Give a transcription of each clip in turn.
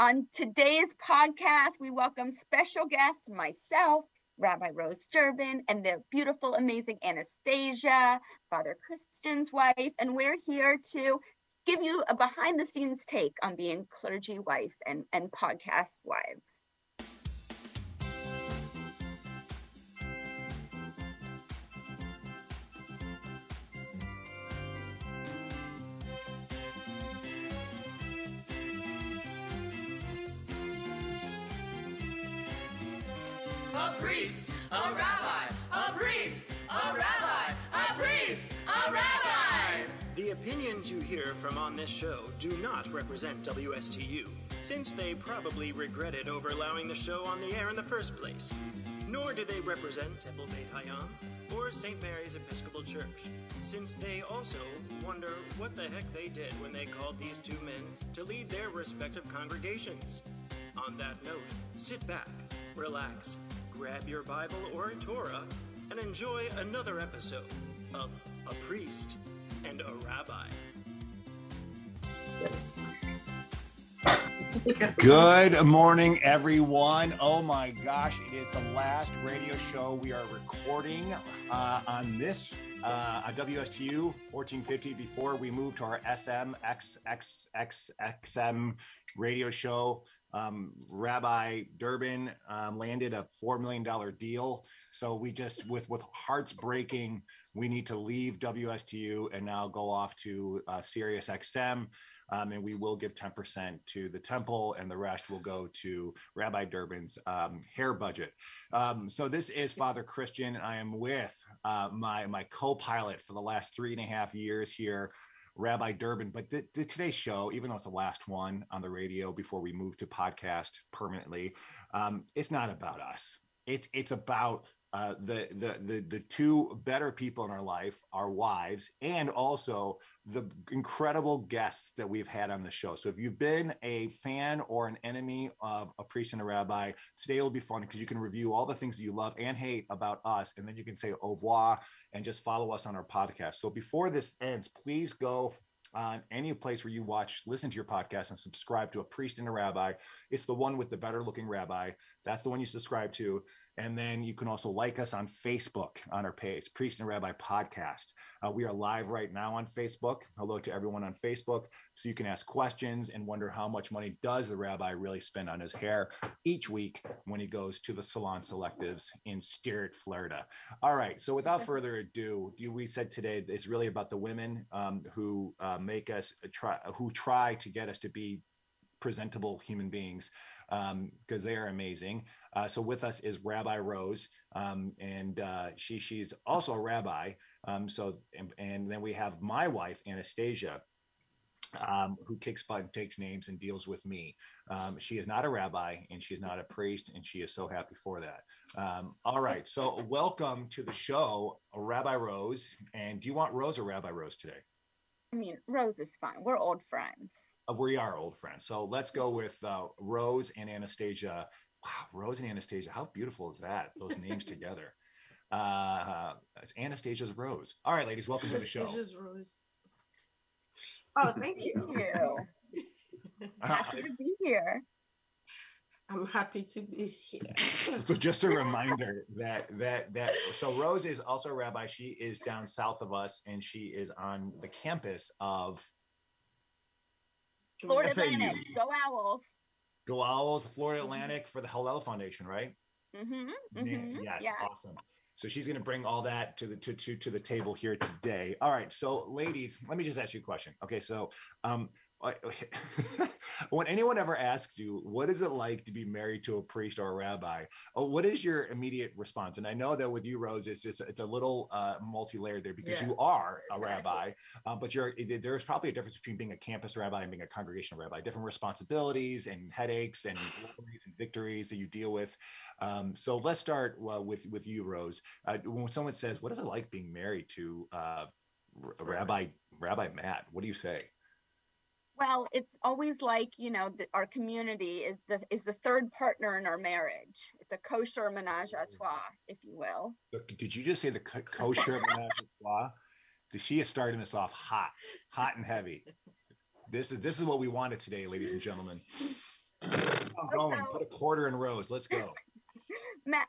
On today's podcast, we welcome special guests, myself, Rabbi Rose Durbin, and the beautiful, amazing Anastasia, Father Christian's wife. And we're here to give you a behind the scenes take on being clergy wife and, and podcast wives. A rabbi, a priest, a rabbi, a priest, a rabbi. The opinions you hear from on this show do not represent WSTU, since they probably regretted over allowing the show on the air in the first place. Nor do they represent Temple Beit Hayam or St. Mary's Episcopal Church, since they also wonder what the heck they did when they called these two men to lead their respective congregations. On that note, sit back, relax, grab your Bible or a Torah, and enjoy another episode of A Priest and a Rabbi. Good morning, everyone. Oh my gosh, it is the last radio show we are recording uh, on this uh, WSTU 1450 before we move to our SM radio show. Um, Rabbi Durbin um, landed a four million dollar deal, so we just with with hearts breaking, we need to leave WSTU and now go off to uh, Sirius XM. Um, and we will give 10% to the temple, and the rest will go to Rabbi Durbin's um, hair budget. Um, so this is Father Christian. I am with uh, my my co-pilot for the last three and a half years here, Rabbi Durbin. But th- th- today's show, even though it's the last one on the radio before we move to podcast permanently, um, it's not about us. It's it's about uh, the, the the the two better people in our life, our wives, and also the incredible guests that we've had on the show. So if you've been a fan or an enemy of a priest and a rabbi, today will be fun because you can review all the things that you love and hate about us, and then you can say au revoir and just follow us on our podcast. So before this ends, please go on any place where you watch, listen to your podcast and subscribe to a priest and a rabbi. It's the one with the better looking rabbi. That's the one you subscribe to. And then you can also like us on Facebook on our page, Priest and Rabbi Podcast. Uh, we are live right now on Facebook. Hello to everyone on Facebook. So you can ask questions and wonder how much money does the rabbi really spend on his hair each week when he goes to the salon selectives in Stuart, Florida. All right. So without further ado, we said today is really about the women um, who uh, make us try, who try to get us to be presentable human beings because um, they are amazing. Uh, so with us is Rabbi Rose, um, and uh, she she's also a rabbi. Um, so and, and, then we have my wife Anastasia. Um, who kicks butt and takes names and deals with me. Um, she is not a rabbi and she is not a priest, and she is so happy for that. Um, all right, so welcome to the show, Rabbi Rose. And do you want Rose or Rabbi Rose today? I mean, Rose is fine. We're old friends. We are old friends. So let's go with uh, Rose and Anastasia. Wow, Rose and Anastasia. How beautiful is that? Those names together. Uh, it's Anastasia's Rose. All right, ladies, welcome to the show. Anastasia's Rose. Oh, thank you. Thank you. Happy to be here. I'm happy to be here. so just a reminder that that that so Rose is also a rabbi. She is down south of us, and she is on the campus of Florida FAU. Atlantic. Go Owls. Go Owls, Florida Atlantic for the Hillel Foundation, right? Mm-hmm. Mm-hmm. Yes, Yeah. awesome. So she's going to bring all that to the to, to to the table here today. All right, so ladies, let me just ask you a question. Okay, so um, when anyone ever asks you, what is it like to be married to a priest or a rabbi? uh, What is your immediate response? And I know that with you, Rose, it's just it's a little uh, multi-layered there because Yeah, you are a exactly. rabbi, uh, but you're there's probably a difference between being a campus rabbi and being a congregational rabbi. Different responsibilities and headaches and glories and victories that you deal with. Um, so let's start uh, with with you, Rose. Uh, when someone says, "What is it like being married to uh, Rabbi Rabbi Matt?" What do you say? Well, it's always like you know that our community is the is the third partner in our marriage. It's a kosher menage a trois, if you will. Did you just say the co- kosher menage a trois? Did She is starting this off hot, hot and heavy. This is this is what we wanted today, ladies and gentlemen. I'm going. Put a quarter in Rose. Let's go.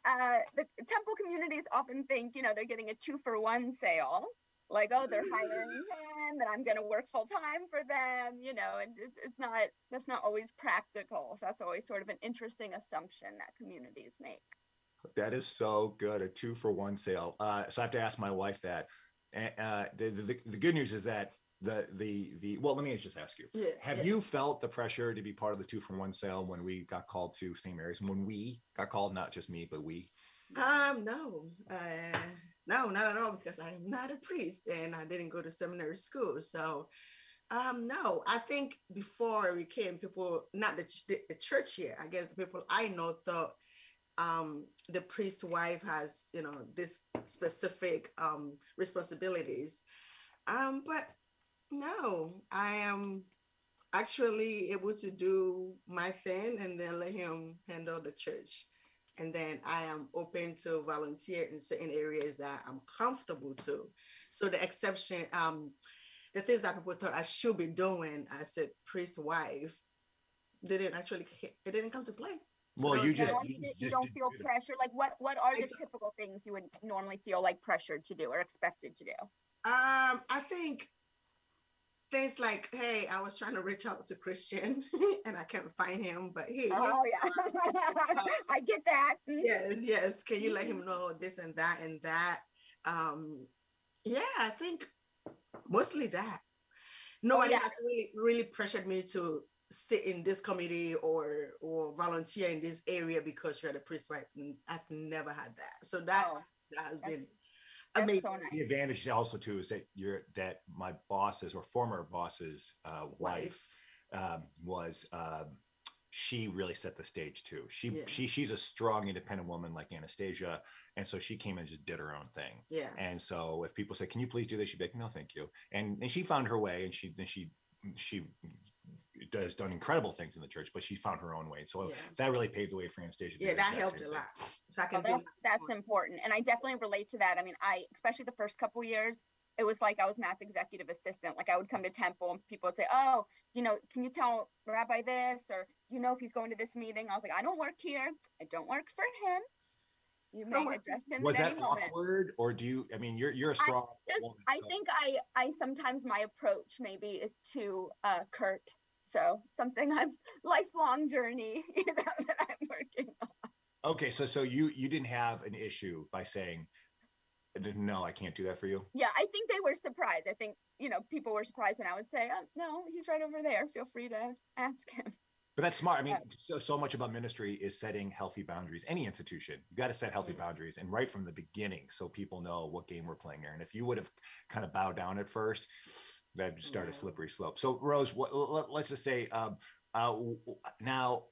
Uh, the temple communities often think, you know, they're getting a two for one sale. Like, oh, they're hiring him and I'm going to work full time for them, you know, and it's, it's not, that's not always practical. So that's always sort of an interesting assumption that communities make. That is so good. A two for one sale. Uh, so I have to ask my wife that. Uh, the, the, the good news is that the the the well, let me just ask you. Yeah. Have yeah. you felt the pressure to be part of the two for one sale when we got called to St. Mary's? And when we got called, not just me, but we. Um, no, uh, no, not at all, because I am not a priest and I didn't go to seminary school. So, um, no, I think before we came, people, not the, ch- the, church here, I guess the people I know thought um, the priest wife has, you know, this specific um, responsibilities. Um, but no, I am actually able to do my thing and then let him handle the church and then I am open to volunteer in certain areas that I'm comfortable to. So the exception, um, the things that people thought I should be doing as a priest wife, didn't actually it didn't come to play. So Well, those you just you, you you don't feel do pressure. Like what, what are I the typical things you would normally feel like pressured to do or expected to do? Um, I think things like, hey, I was trying to reach out to Christian and I can't find him, but here, Oh yeah, I get that. Mm. yes, yes. Can you let him know this and that and that? Um, yeah, I think mostly that. Nobody yeah. has really really pressured me to sit in this committee or or volunteer in this area because you're the priest, right? I've never had that. So that Oh, that has been that's amazing. so nice. The advantage also too is that you're that my boss's or former boss's uh, wife um, was um, she really set the stage too. She Yeah. she she's a strong independent woman like Anastasia, and so she came and just did her own thing. Yeah. And so if people say, "Can you please do this?" She'd be like, "No, thank you." And and she found her way, and she then she she does done incredible things in the church, but she found her own way. So Yeah. that really paved the way for Anastasia. Yeah, do that helped a lot. So I can do that's that's important, and I definitely relate to that. I mean, I especially the first couple years, it was like I was Matt's executive assistant. Like I would come to temple, and people would say, "Oh, you know, can you tell Rabbi this?" or "You know, if he's going to this meeting?" I was like, "I don't work here. I don't work for him. You may Don't address him Was at that any moment." awkward, or do you? I mean, you're you're a I strong. Just, woman, I so- think I I sometimes my approach maybe is too uh, curt. So something I'm lifelong journey, you know, that I'm working on. Okay, so so you you didn't have an issue by saying, "No, I can't do that for you." Yeah, I think they were surprised. I think, you know, people were surprised when I would say, oh, no, he's right over there. Feel free to ask him. But that's smart. I mean, so so much about ministry is setting healthy boundaries. Any institution, you got to set healthy Mm. boundaries, and right from the beginning, so people know what game we're playing there. And if you would have kind of bowed down at first, just start a slippery slope. So, Rose, what, let, let's just say, um, uh, now,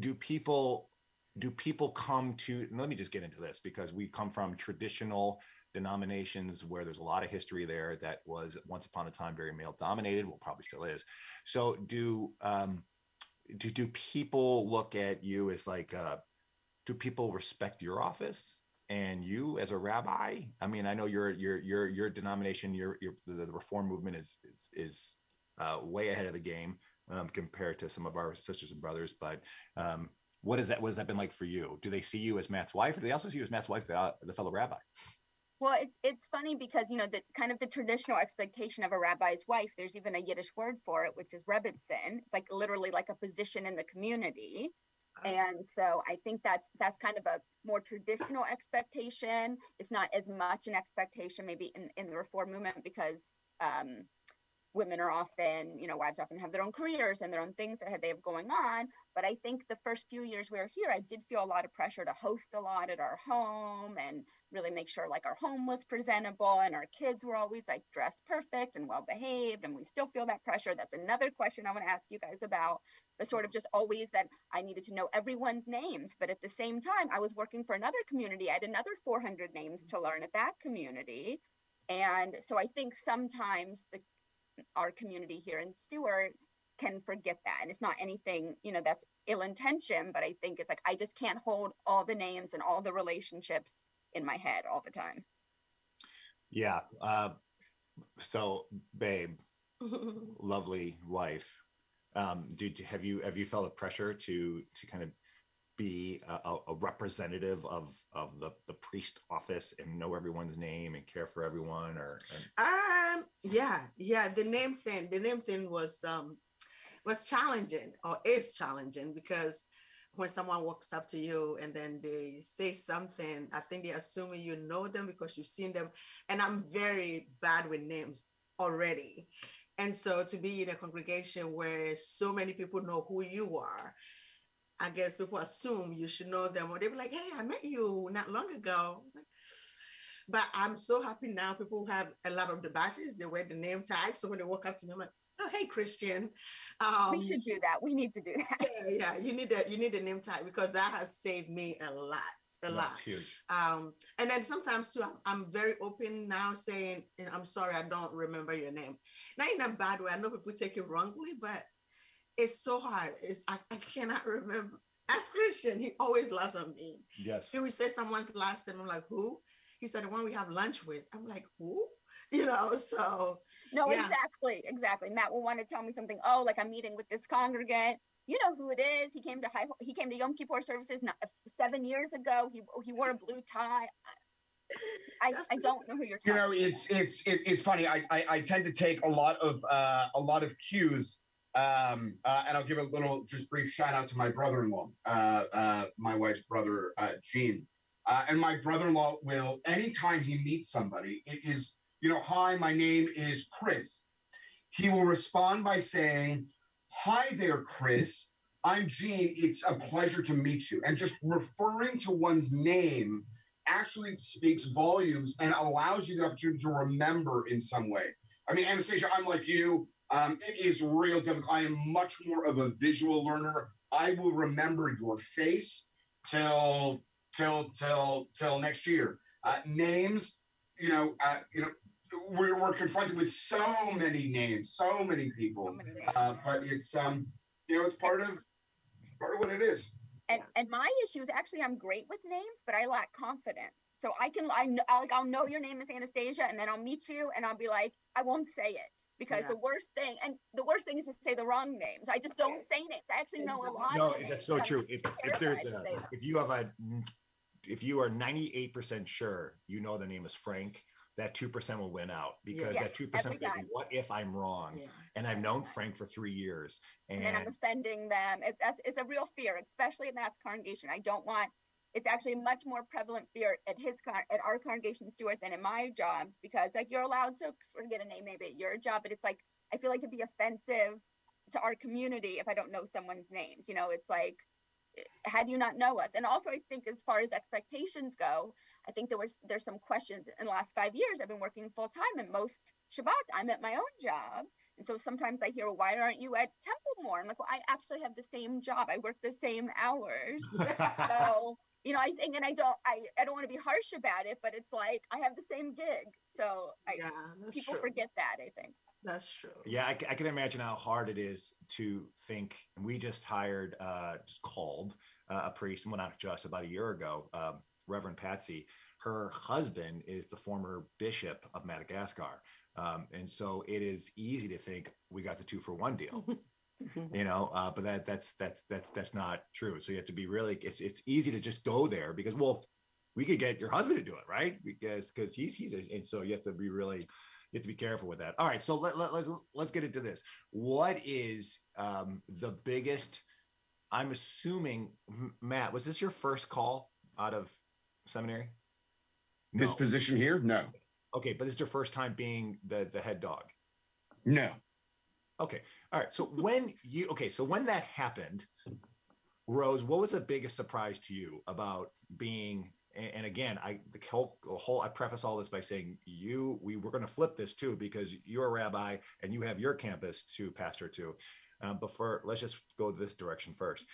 do people do people come to? Let me just get into this because we come from traditional denominations where there's a lot of history there that was once upon a time very male dominated well probably still is so do um do do people look at you as like uh do people respect your office and you as a rabbi i mean i know your your your your denomination your your the, reform movement is is is uh, way ahead of the game um, compared to some of our sisters and brothers but um what is that what has that been like for you do they see you as matt's wife or do they also see you as matt's wife the, uh, the fellow rabbi Well, it's, it's funny because, you know, the kind of the traditional expectation of a rabbi's wife, there's even a Yiddish word for it, which is Rebbetzin. It's like literally like a position in the community. And so i think that's that's kind of a more traditional expectation. It's not as much an expectation maybe in, in the reform movement because um, women are often you know wives often have their own careers and their own things that they have going on but i think the first few years we were here i did feel a lot of pressure to host a lot at our home and really make sure like our home was presentable and our kids were always like dressed perfect and well behaved and we still feel that pressure that's another question i want to ask you guys about the sort of just always that I needed to know everyone's names. But at the same time, I was working for another community. I had another 400 names to learn at that community. And so I think sometimes the, our community here in Stuart can forget that. And it's not anything, you know, that's ill intention, but I think it's like I just can't hold all the names and all the relationships in my head all the time. yeah uh so babe lovely wife um did you have you have you felt a pressure to to kind of be a, a- representative of of the the priest office and know everyone's name and care for everyone or Um, yeah, yeah. The name thing, the name thing was um was challenging or is challenging because when someone walks up to you and then they say something, I think they're assuming you know them because you've seen them. And I'm very bad with names already. And so to be in a congregation where so many people know who you are, I guess people assume you should know them, or they be like, "Hey, I met you not long ago." It's like, but I'm so happy now. People have a lot of the badges. They wear the name tag, so when they walk up to me, I'm like, "Oh, hey, Christian." Um, we should do that. We need to do that. yeah, yeah. You need a you need a name tag because that has saved me a lot, a That's lot. huge. Um, and then sometimes too, I'm, I'm very open now, saying, "I'm sorry, I don't remember your name." Not in a bad way. I know people take it wrongly, but it's so hard. It's I, I cannot remember. As Christian, he always laughs at me. Yes. He would say someone's last name. I'm like, who? He said the one we have lunch with. I'm like, who? You know, so No, Yeah. exactly, exactly. Matt will want to tell me something. Oh, like I'm meeting with this congregant. You know who it is. He came to high. He came to Yom Kippur services not, seven years ago. He he wore a blue tie. I, That's I don't know who you're talking. you know it's it's it, it's funny I, I i tend to take a lot of uh a lot of cues um uh, and i'll give a little just brief shout out to my brother-in-law uh uh my wife's brother uh gene. Uh, and my brother-in-law will anytime he meets somebody it is you know hi my name is chris. He will respond by saying hi there chris. I'm gene. It's a pleasure to meet you. And just referring to one's name actually speaks volumes and allows you the opportunity to remember in some way. I mean, Anastasia, I'm like you. Um, it is real difficult. I am much more of a visual learner. I will remember your face till till till till next year. Uh, names, you know, uh, you know, we're, we're confronted with so many names, so many people. So many. Uh, but it's um, you know, it's part of part of what it is. And and my issue is actually I'm great with names, but I lack confidence. So I can I like I'll know your name is Anastasia, and then I'll meet you, and I'll be like I won't say it because Yeah. the worst thing and the worst thing is to say the wrong names. I just don't say names. I actually know a lot. No, of names. that's so true. If, if there's a, if you have a, if you are 98% sure you know the name is Frank, that 2% will win out because Yes, that 2% every is like, what if I'm wrong? yeah. And I've known Frank for three years. and then I'm And offending them. It, that's it's a real fear, especially in Matt's congregation. I don't want. It's actually much more prevalent fear at his con- at our congregation, Stuart, than in my jobs because like you're allowed to forget a name maybe at your job, but it's like I feel like it'd be offensive to our community if I don't know someone's names. You know, it's like how do you not know us? And also, I think as far as expectations go, I think there was there's some questions in the last five years. I've been working full time, and most Shabbat I'm at my own job. And so sometimes I hear, well, why aren't you at Temple more? I'm like, well, I actually have the same job. I work the same hours. So, you know, I think, and I don't, I, I don't want to be harsh about it, but it's like I have the same gig. So I, yeah, people true. forget that. I think. That's true. yeah, I, I can imagine how hard it is to think. We just hired, uh, just called uh, a priest, well, not just about a year ago, um, Reverend Patsy. Her husband is the former bishop of Madagascar. Um, and so it is easy to think we got the two for one deal. you know uh, but that that's that's that's that's not true. So you have to be really it's it's easy to just go there because well we could get your husband to do it right? Because because he's he's a, and so you have to be really you have to be careful with that. All right so let, let, let's let's get into this. What is um the biggest i'm assuming matt was this your first call out of seminary? This position here, no, okay but this is your first time being the the head dog? No. Okay. All right. So when you okay, so when that happened, Rose, what was the biggest surprise to you about being and, again, I the whole, the whole I preface all this by saying you we were going to flip this too because you're a rabbi and you have your campus to pastor to. Um, but for let's just go this direction first.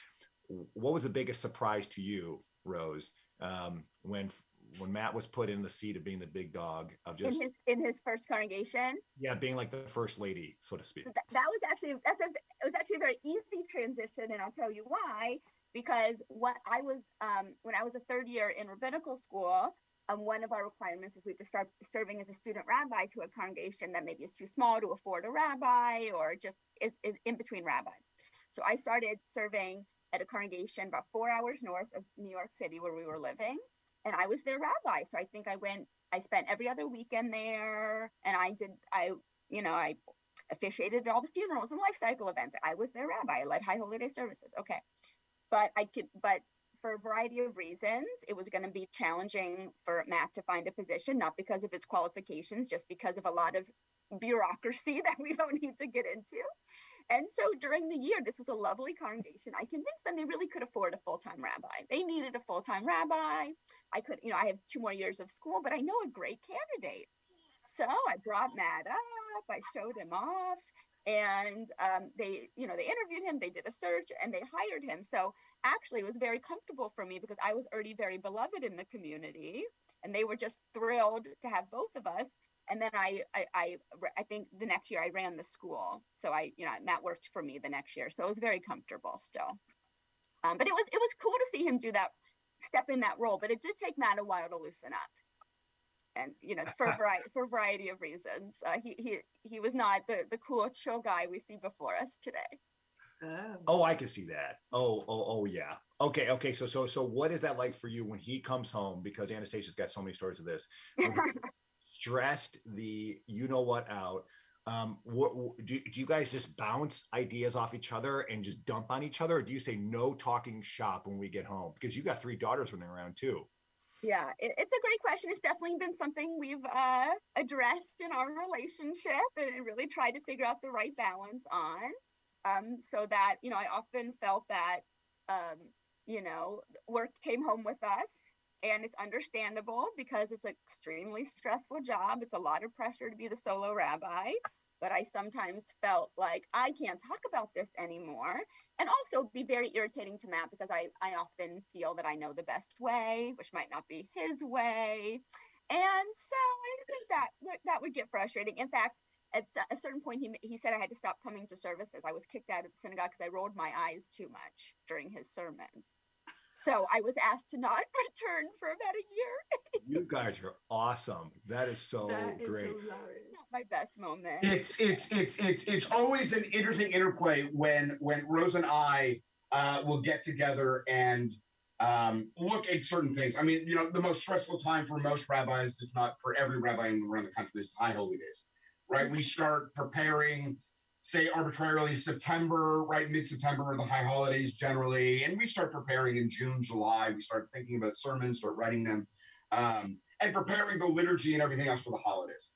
What was the biggest surprise to you, Rose, um, when when Matt was put in the seat of being the big dog of just In his in his first congregation, yeah being like the first lady, so to speak. So that, that was actually that's a it was actually a very easy transition and i'll tell you why because what i was um, when i was a third year in rabbinical school um, one of our requirements is we have to start serving as a student rabbi to a congregation that maybe is too small to afford a rabbi or just is, is in between rabbis so i started serving at a congregation about four hours north of New York City where we were living. And I was their rabbi. So I think I went, I spent every other weekend there and I did, I, you know, I officiated all the funerals and life cycle events. I was their rabbi. I led high holy day services. Okay. But I could, but for a variety of reasons, it was going to be challenging for Matt to find a position, not because of his qualifications, just because of a lot of bureaucracy that we don't need to get into. And so during the year, this was a lovely congregation. I convinced them they really could afford a full time rabbi. They needed a full time rabbi. I could, you know, I have two more years of school, but I know a great candidate. So I brought Matt up, I showed him off, and um, they, you know, they interviewed him, they did a search, and they hired him. So actually, it was very comfortable for me because I was already very beloved in the community, and they were just thrilled to have both of us and then I, I, I, I think the next year I ran the school. So I, you know, Matt worked for me the next year. So it was very comfortable still. Um, but it was, it was cool to see him do that, step in that role, but it did take Matt a while to loosen up. And, you know, for a variety, for a variety of reasons, uh, he, he, he was not the, the cool, chill guy we see before us today. Oh. oh, I can see that. Oh, oh, oh, yeah. Okay, okay. So, so, so, what is that like for you when he comes home? Because Anastasia's got so many stories of this. stressed the you know what out. Um what do, do you guys just bounce ideas off each other and just dump on each other or do you say no talking shop when we get home? Because you got three daughters running around too. Yeah it, it's a great question. It's definitely been something we've uh, addressed in our relationship and really tried to figure out the right balance on. Um, so that you know i often felt that um, you know work came home with us and it's understandable because it's an extremely stressful job. It's a lot of pressure to be the solo rabbi. But I sometimes felt like I can't talk about this anymore. And also be very irritating to Matt because I, I often feel that I know the best way, which might not be his way. And so I think that that would get frustrating. In fact, at a certain point, he, he said I had to stop coming to services. I was kicked out of the synagogue because I rolled my eyes too much during his sermons. So I was asked to not return for about a year. you guys are awesome. That is so that great. Is not my best moment. It's it's it's it's it's always an interesting interplay when when Rose and I uh, will get together and um, look at certain things. I mean, you know, the most stressful time for most rabbis, if not for every rabbi around the country, is High Holy Days, right? We start preparing say arbitrarily September, right mid September, the high holidays generally, and we start preparing in June, July. We start thinking about sermons, start writing them, um, and preparing the liturgy and everything else for the holidays.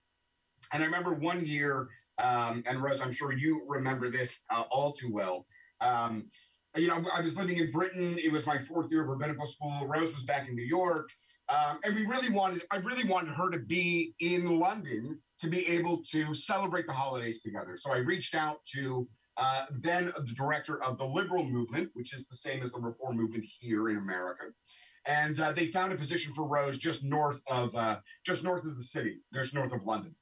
And I remember one year, um, and Rose, I'm sure you remember this uh, all too well. Um, you know, I was living in Britain. It was my fourth year of rabbinical school. Rose was back in New York. Um, and we really wanted, I really wanted her to be in London to be able to celebrate the holidays together. So I reached out to uh, then the director of the liberal movement, which is the same as the reform movement here in America. And uh, they found a position for Rose just north of uh, just north of the city, just north of London.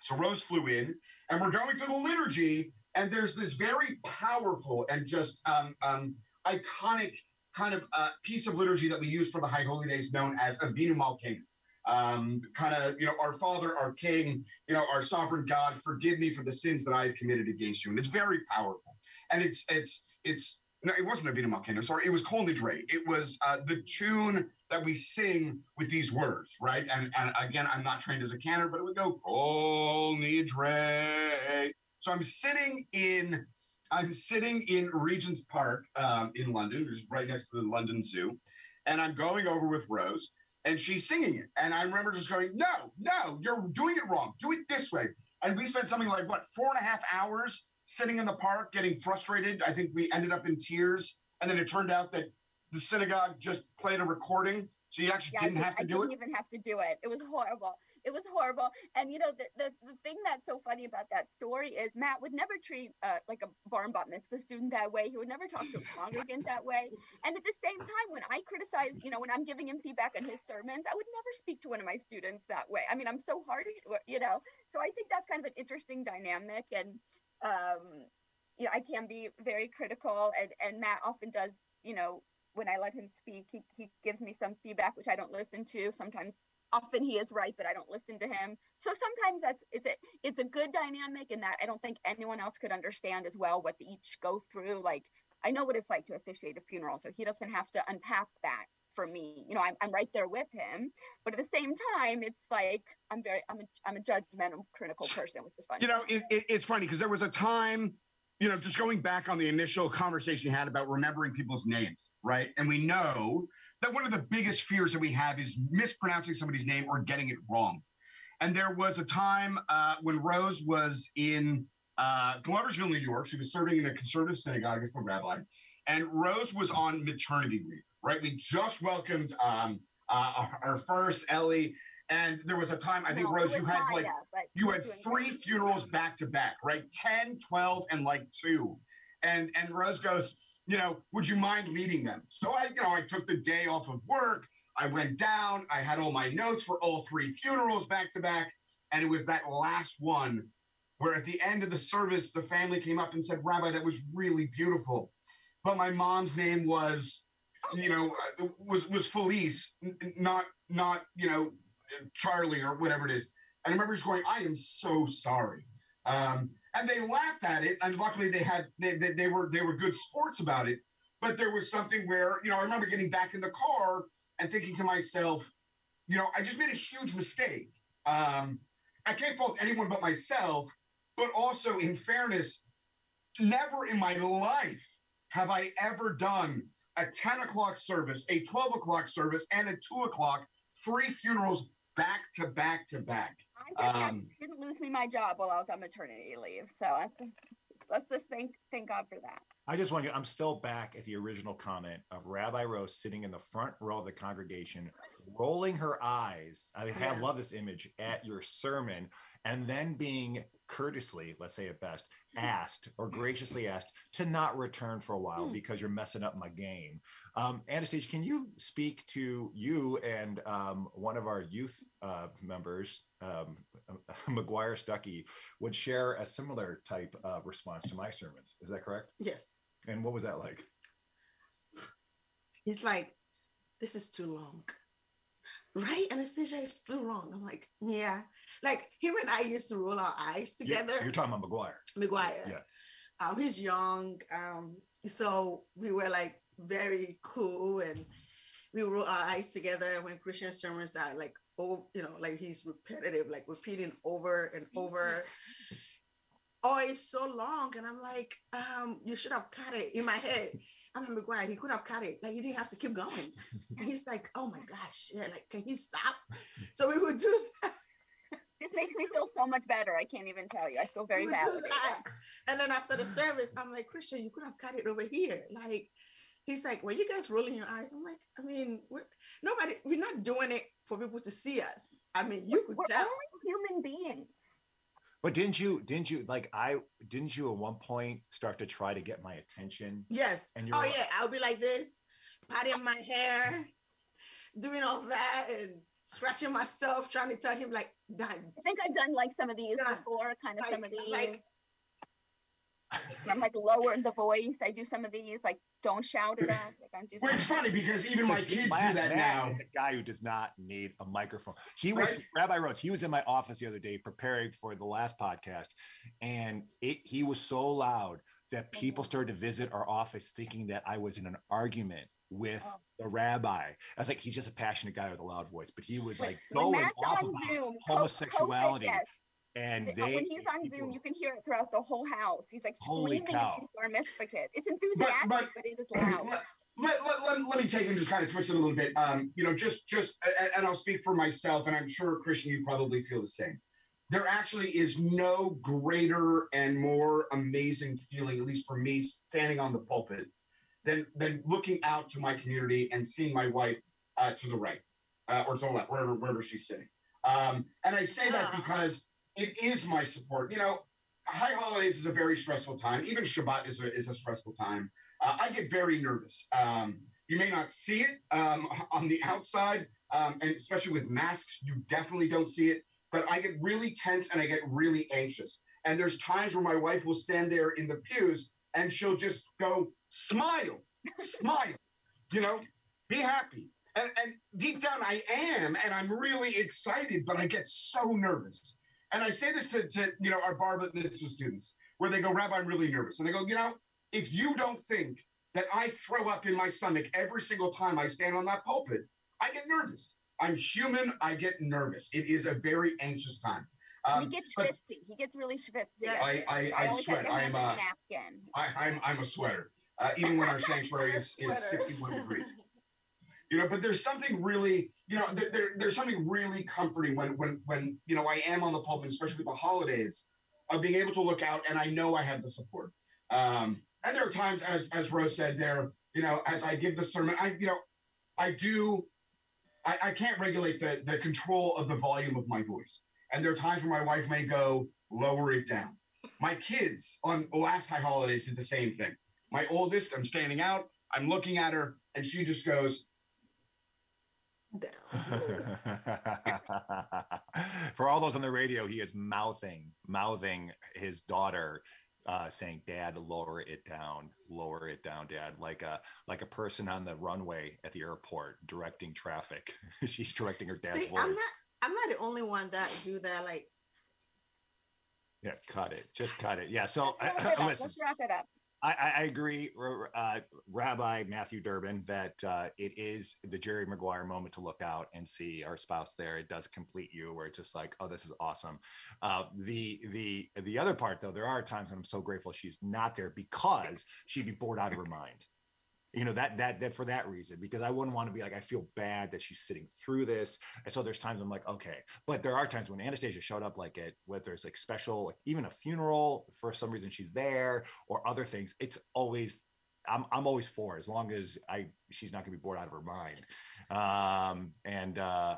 So Rose flew in, and we're going through the liturgy, and there's this very powerful and just um, um, iconic kind of uh, piece of liturgy that we use for the High Holy Days, known as Avinu Malkeinu um, kind of, you know, our Father, our King, you know, our sovereign God, forgive me for the sins that I have committed against you. And it's very powerful. And it's, it's, it's, no, it wasn't Avinu Malkeinu, sorry, it was Kol Nidre. It was uh, the tune that we sing with these words, right? And, and again, I'm not trained as a cantor, but it would go Kol Nidre. So I'm sitting in, I'm sitting in Regent's Park um, in London, which is right next to the London Zoo, and I'm going over with Rose, and she's singing it. And I remember just going, no, no, you're doing it wrong. Do it this way. And we spent something like what four and a half hours sitting in the park, getting frustrated. I think we ended up in tears. And then it turned out that the synagogue just played a recording, so you actually yeah, didn't have to I do it. I didn't even have to do it. It was horrible. It was horrible. And you know, the, the, the thing that's so funny about that story is Matt would never treat uh, like a barn bat mitzvah student that way. He would never talk to a congregant that way. And at the same time, when I criticize, you know, when I'm giving him feedback on his sermons, I would never speak to one of my students that way. I mean, I'm so hard, you know. So I think that's kind of an interesting dynamic. And um, you know, I can be very critical, and and Matt often does, you know, when I let him speak, he, he gives me some feedback which I don't listen to. Sometimes often he is right, but I don't listen to him. So sometimes that's it's a it's a good dynamic in that I don't think anyone else could understand as well what they each go through. Like I know what it's like to officiate a funeral, so he doesn't have to unpack that for me. You know, I'm, I'm right there with him, but at the same time, it's like I'm very I'm a I'm a judgmental, critical person, which is funny. You know, it, it, it's funny because there was a time, you know, just going back on the initial conversation you had about remembering people's names, right? And we know that one of the biggest fears that we have is mispronouncing somebody's name or getting it wrong. And there was a time uh, when Rose was in uh, Gloversville, New York. She was serving in a conservative synagogue as a rabbi, and Rose was on maternity leave. Right, we just welcomed um, uh, our, first Ellie, and there was a time I think No, Rose, you had like Maya, but you had three funerals back to back, right? 10, 12, and like two. And and Rose goes, you know, would you mind leading them? So I, you know, I took the day off of work. I went down. I had all my notes for all three funerals back to back. And it was that last one where at the end of the service, the family came up and said, Rabbi, that was really beautiful. But my mom's name was, you know, was was Felice, not not, you know, Charlie or whatever it is. And I remember just going, I am so sorry. Um, and they laughed at it, and luckily they had they, they, they were they were good sports about it. But there was something where you know I remember getting back in the car and thinking to myself, you know, I just made a huge mistake. Um, I can't fault anyone but myself, but also in fairness, never in my life have I ever done a 10 o'clock service, a 12 o'clock service, and a 2 o'clock, three funerals back to back to back. Just Um, he didn't lose me my job while I was on maternity leave. So I, let's just thank thank God for that. I just want you, I'm still back at the original comment of Rabbi Rose sitting in the front row of the congregation, rolling her eyes. I Yeah. love this image at your sermon, and then being courteously, let's say at best, asked or graciously asked to not return for a while Hmm. because you're messing up my game. Um, Anastasia, can you speak to you and um, one of our youth uh, members, um, McGuire Stuckey, would share a similar type of response to my sermons? Is that correct? Yes. And what was that like? He's like, this is too long. Right? Anastasia is too long. I'm like, yeah. Like him and I used to roll our eyes together. You're, talking about McGuire. McGuire. Yeah. Um, he's young. Um, so we were like very cool and we roll our eyes together when Christian sermons are like oh, you know, like he's repetitive, like repeating over and over. oh, it's so long. And I'm like, um, you should have cut it in my head. I'm like, McGuire, he could have cut it. Like he didn't have to keep going. And he's like, oh my gosh, yeah, like can he stop? So we would do that. This makes me feel so much better. I can't even tell you. I feel very We would do that. And then after the service, I'm like, Christian, you could have cut it over here. Like, he's like, were you guys rolling your eyes? I'm like, I mean, we're, nobody, we're not doing it for people to see us. I mean, you could We're tell. only human beings. But didn't you, didn't you, like, I, didn't you at one point start to try to get my attention? Yes. And you're oh like- yeah, I'll be like this, patting my hair, doing all that, and scratching myself, trying to tell him like, done. I think I've done like some of these Yeah. before, kind of some of these. like- I'm like lower the voice. I do some of these, like don't shout at us. Like I do. Well, it's funny because even my kids Matt- do that now. is a guy who does not need a microphone. He was Right. Rabbi Rhodes. He was in my office the other day preparing for the last podcast, and it he was so loud that mm-hmm. people started to visit our office thinking that I was in an argument with Oh. the rabbi. I was like, he's just a passionate guy with a loud voice, but he was like when going off on about Zoom, Co- homosexuality, COVID, yes. And Uh, they when he's on people- Zoom, you can hear it throughout the whole house. He's like screaming cow. at these bar mitzvah kids. It's enthusiastic, but, but- it is let, loud. let, let, let, let me take and just kind of twist it a little bit. Um, you know, just just and, and I'll speak for myself, and I'm sure Christian, you probably feel the same. There actually is no greater and more amazing feeling, at least for me, standing on the pulpit, than than looking out to my community and seeing my wife uh, to the right uh, or to the left, wherever wherever she's sitting. Um, and I say that Ah. because it is my support. You know, high holidays is a very stressful time. Even Shabbat is a, is a stressful time. Uh, I get very nervous. Um, you may not see it um, on the outside, um, and especially with masks, you definitely don't see it. But I get really tense and I get really anxious. And there's times where my wife will stand there in the pews and she'll just go, smile, smile, you know, be happy. And, and deep down, I am, and I'm really excited, but I get so nervous. And I say this to, to you know, our bar mitzvah students, where they go, Rabbi, I'm really nervous. And I go, you know, if you don't think that I throw up in my stomach every single time I stand on that pulpit, I get nervous. I'm human. I get nervous. It is a very anxious time. he Um, gets but schwitzy. He gets really schwitzy. Yes. I, I, I always sweat. I'm a, a napkin. I, I'm, I'm a sweater. Uh, even when our sanctuary is, is 61 degrees. You know, but there's something really, you know, there, there, there's something really comforting when, when, when, you know, I am on the pulpit, especially with the holidays, of being able to look out and I know I have the support. Um, and there are times, as, as Rose said there, you know, as I give the sermon, I, you know, I do, I, I can't regulate the, the control of the volume of my voice. And there are times where my wife may go, lower it down. My kids on last high holidays did the same thing. My oldest, I'm standing out, I'm looking at her, and she just goes, Down. For all those on the radio, he is mouthing, mouthing his daughter, uh, saying, "Dad, lower it down, lower it down, Dad." Like a like a person on the runway at the airport directing traffic. She's directing her dad's See, voice. I'm not. I'm not the only one that do that. Like, yeah, just- cut it, just cut it. Yeah. So wrap listen, Let's wrap it up. I, I agree, uh, Rabbi Matthew Durbin, that uh, it is the Jerry Maguire moment to look out and see our spouse there. It does complete you, where it's just like, oh, this is awesome. Uh, the the the other part, though, there are times when I'm so grateful she's not there because she'd be bored out of her mind. You know that that that for that reason, because I wouldn't want to be like, I feel bad that she's sitting through this, and so there's times I'm like, okay, but there are times when Anastasia showed up, like at whether it's like special, like even a funeral for some reason she's there or other things. It's always I'm I'm always for as long as I she's not gonna be bored out of her mind. Um and uh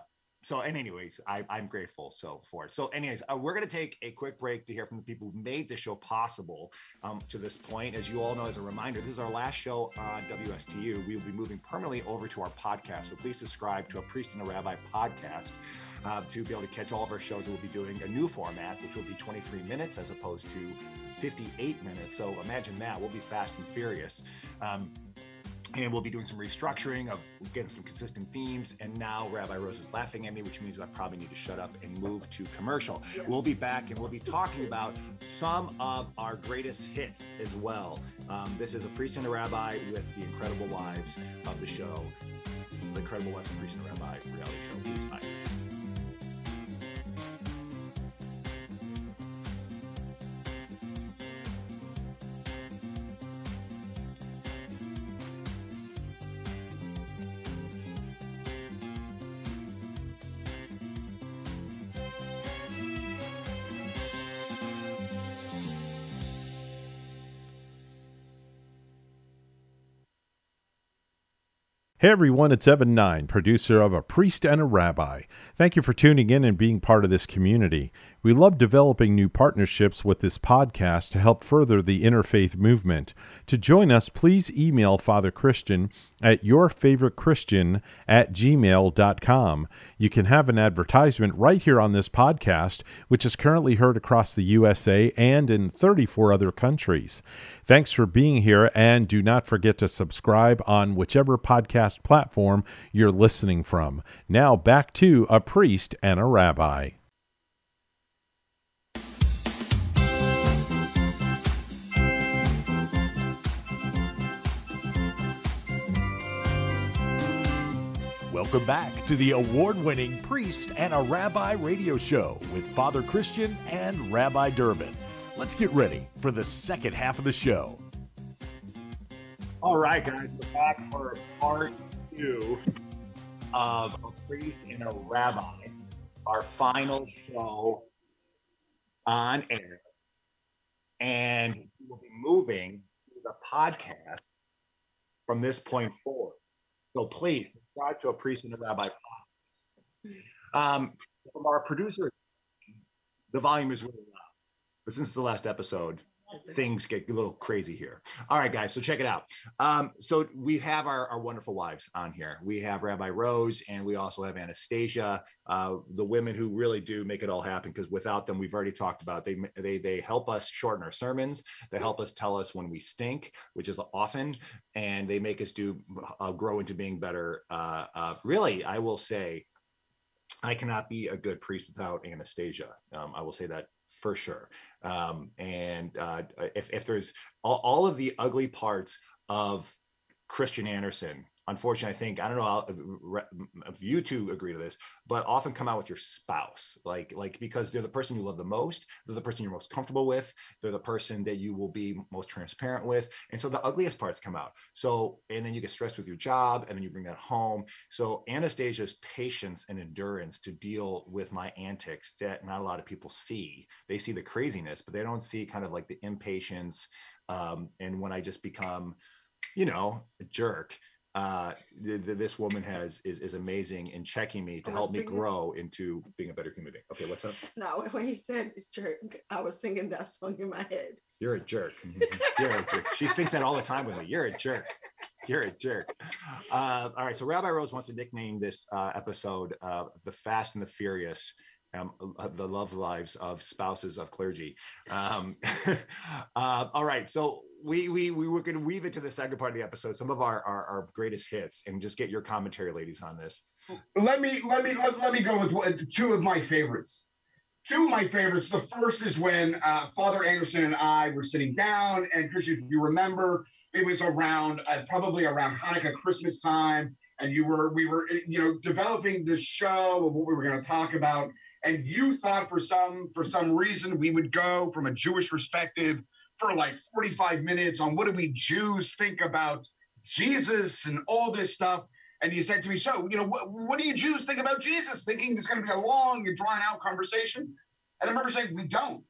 so and anyways I, i'm grateful so for it. So anyways uh, we're going to take a quick break to hear from the people who made the show possible um, to this point. As you all know as a reminder this is our last show on wstu we will be moving permanently over to our podcast. So please subscribe to a priest and a rabbi podcast uh, to be able to catch all of our shows. We'll be doing a new format which will be 23 minutes as opposed to 58 minutes. So imagine that. We'll be fast and furious. Um, and we'll be doing some restructuring of getting some consistent themes. And now Rabbi Rose is laughing at me, which means I probably need to shut up and move to commercial. Yes. We'll be back and we'll be talking about some of our greatest hits as well. Um, this is a priest and a rabbi with the incredible wives of the show, the incredible wives of priest and a rabbi reality show. Please bye. Hey everyone, it's Evan Nine, producer of A Priest and a Rabbi. Thank you for tuning in and being part of this community. We love developing new partnerships with this podcast to help further the interfaith movement. To join us, please email Father Christian at yourfavoritechristian at gmail.com. You can have an advertisement right here on this podcast, which is currently heard across the USA and in 34 other countries. Thanks for being here, and do not forget to subscribe on whichever podcast platform you're listening from. Now back to A Priest and a Rabbi. Welcome back to the award winning Priest and a Rabbi radio show with Father Christian and Rabbi Durbin. Let's get ready for the second half of the show. All right, guys, we're back for part two of A Priest and a Rabbi, our final show on air. And we will be moving to the podcast from this point forward. So please subscribe to A Priest and a Rabbi podcast. Um, from our producer, the volume is really loud. But since the last episode, things get a little crazy here. All right, guys. So check it out. Um, so we have our, our wonderful wives on here. We have Rabbi Rose and we also have Anastasia, uh, the women who really do make it all happen. Because without them, we've already talked about they they they help us shorten our sermons. They help us tell us when we stink, which is often, and they make us do uh, grow into being better. Uh, uh, really, I will say. I cannot be a good priest without Anastasia. Um, I will say that for sure. Um, and uh, if, if there's all, all of the ugly parts of Christian Anderson. Unfortunately, I think I don't know if- you two agree to this, but often come out with your spouse, like like because they're the person you love the most, they're the person you're most comfortable with, they're the person that you will be most transparent with, and so the ugliest parts come out. So and then you get stressed with your job, and then you bring that home. So Anastasia's patience and endurance to deal with my antics that not a lot of people see. They see the craziness, but they don't see kind of like the impatience um, and when I just become, you know, a jerk. Uh, th- th- this woman has is is amazing in checking me to help me grow into being a better human being. Okay, what's up? No, when he said jerk, I was singing that song in my head. You're a jerk. You're a jerk. She thinks that all the time with me. You're a jerk. You're a jerk. Uh, all right. So Rabbi Rose wants to nickname this uh, episode uh, "The Fast and the Furious." Um, uh, the love lives of spouses of clergy. Um, uh, all right. So we we we were going to weave it to the second part of the episode. Some of our, our our greatest hits, and just get your commentary, ladies, on this. let me let me let, let me go with two of my favorites. Two of my favorites. The first is when uh, Father Anderson and I were sitting down, and Christian, if you remember, it was around uh, probably around Hanukkah, Christmas time, and you were we were you know developing this show of what we were going to talk about, and you thought for some for some reason we would go from a Jewish perspective for like 45 minutes on what do we Jews think about Jesus and all this stuff. And you said to me, So, you know, what, what do you Jews think about Jesus? Thinking it's going to be a long and drawn out conversation. And I remember saying, We don't.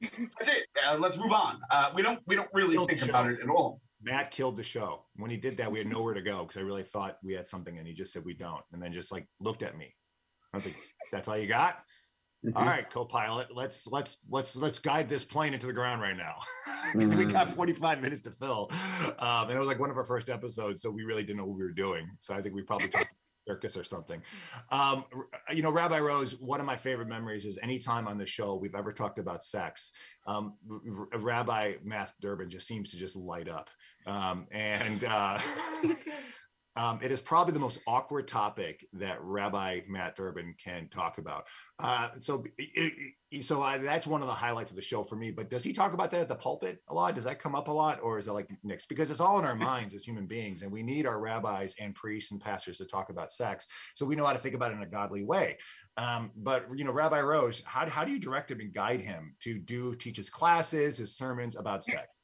That's it. Uh, let's move on. Uh, we don't. We don't really Killed think about it at all. Matt killed the show. When he did that, we had nowhere to go because I really thought we had something, and he just said we don't, and then just like looked at me. I was like, "That's all you got? All right, co-pilot. Let's let's let's let's guide this plane into the ground right now because we got 45 minutes to fill, um, and it was like one of our first episodes, so we really didn't know what we were doing. So I think we probably talked circus or something. Um, you know, Rabbi Rose, one of my favorite memories is anytime on the show we've ever talked about sex, um, R- Rabbi Matt Durbin just seems to just light up. Um, and uh, um, it is probably the most awkward topic that Rabbi Matt Durbin can talk about. Uh, so, it- it- so I, that's one of the highlights of the show for me. But does he talk about that at the pulpit a lot? Does that come up a lot, or is it like mixed? Because it's all in our minds as human beings, and we need our rabbis and priests and pastors to talk about sex, so we know how to think about it in a godly way. Um, but you know, Rabbi Rose, how, how do you direct him and guide him to do teach his classes, his sermons about sex?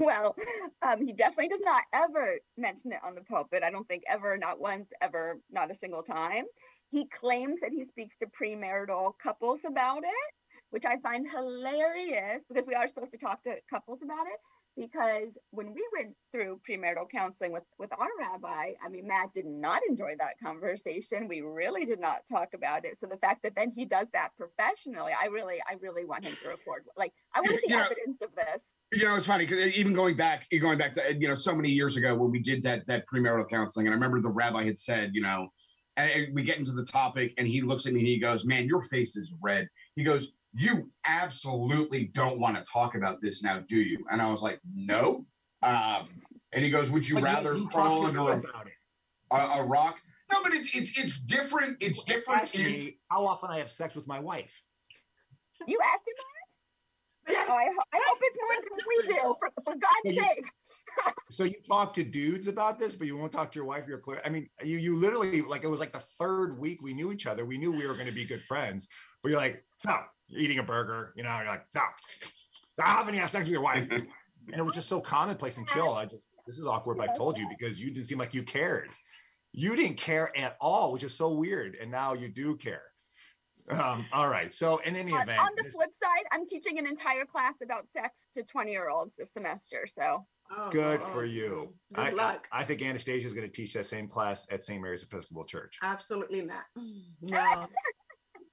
Well, um, he definitely does not ever mention it on the pulpit. I don't think ever, not once, ever, not a single time. He claims that he speaks to premarital couples about it, which I find hilarious because we are supposed to talk to couples about it. Because when we went through premarital counseling with, with our rabbi, I mean, Matt did not enjoy that conversation. We really did not talk about it. So the fact that then he does that professionally, I really, I really want him to record. Like, I want to see evidence of this. You know, it's funny because even going back, going back to you know so many years ago when we did that that premarital counseling, and I remember the rabbi had said, you know, and and we get into the topic, and he looks at me and he goes, "Man, your face is red." He goes, "You absolutely don't want to talk about this now, do you?" And I was like, "No." Um, and he goes, "Would you But rather he talked crawl under a, about it. a, a rock?" No, but it's it's it's different. It's different. In- me how often I have sex with my wife. You asked him that? Oh, I, ho- I hope it's more than we do, for, for God's you- sake. So you talk to dudes about this, but you won't talk to your wife. You're clear. I mean, you you literally like it was like the third week we knew each other. We knew we were going to be good friends. But you're like, so you're eating a burger, you know, you're like, so how often you have sex with your wife? And it was just so commonplace and chill. I just this is awkward, but I told you because you didn't seem like you cared. You didn't care at all, which is so weird. And now you do care. Um, all right. So in any On, event, on the flip side, I'm teaching an entire class about sex to 20 year olds this semester. So Oh, good oh, for you. Good I, I- luck. I think Anastasia is going to teach that same class at St. Mary's Episcopal Church. Absolutely not. No.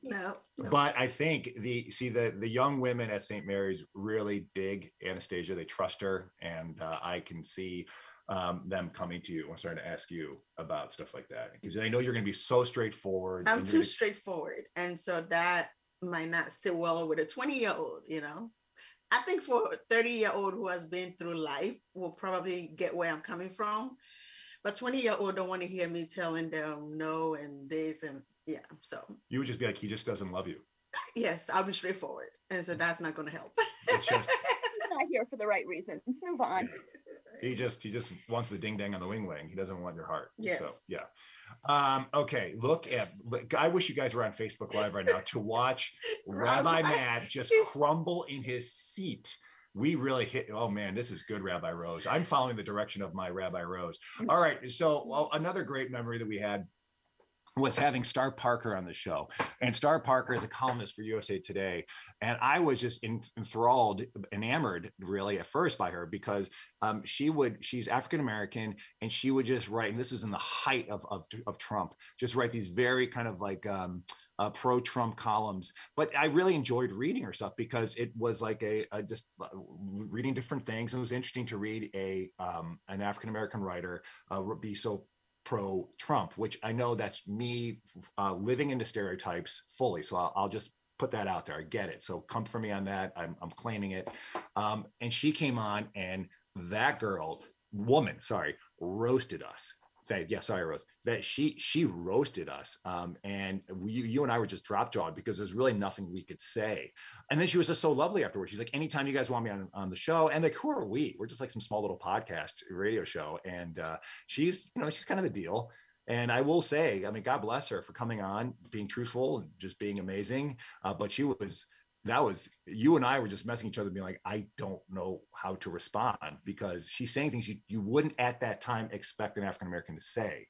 No. no. But I think the see the the young women at St. Mary's really dig Anastasia. They trust her, and uh, I can see um, them coming to you and starting to ask you about stuff like that because they know you're going to be so straightforward. I'm too you're gonna- straightforward. And so that might not sit well with a 20 year old, you know. I think for a 30 year old who has been through life will probably get where I'm coming from. But 20 year old don't want to hear me telling them no and this and yeah. So you would just be like, he just doesn't love you. yes, I'll be straightforward. And so that's not going to help. It's just- he's not here for the right reasons. Move on. He just he just wants the ding dang on the wing wing. He doesn't want your heart. So Yes. yeah. Um, okay, look at I wish you guys were on Facebook Live right now to watch Rabbi Rabbi, Matt just crumble in his seat. We really hit. Oh man, this is good, Rabbi Rose. I'm following the direction of my Rabbi Rose. All right. So well, another great memory that we had was having Star Parker on the show. And Star Parker is a columnist for USA Today. And I was just enthralled, enamored really at first by her because um, she would, she's African American and she would just write, and this is in the height of, of, of Trump, just write these very kind of like um, uh, pro Trump columns. But I really enjoyed reading her stuff because it was like a, a just uh, reading different things. And it was interesting to read a um, an African American writer uh, be so pro Trump, which I know that's me uh, living into stereotypes fully. So I'll, I'll just put that out there. I get it. So come for me on that. I'm, I'm claiming it. Um, and she came on, and that girl, woman, sorry, roasted us. Yeah, sorry, Rose. That she she roasted us, um, and we, you and I were just drop jawed because there's really nothing we could say. And then she was just so lovely afterwards. She's like, anytime you guys want me on, on the show, and like, who are we? We're just like some small little podcast radio show, and uh, she's you know she's kind of the deal and i will say i mean god bless her for coming on being truthful and just being amazing uh, but she was that was you and i were just messing each other being like i don't know how to respond because she's saying things you, you wouldn't at that time expect an african american to say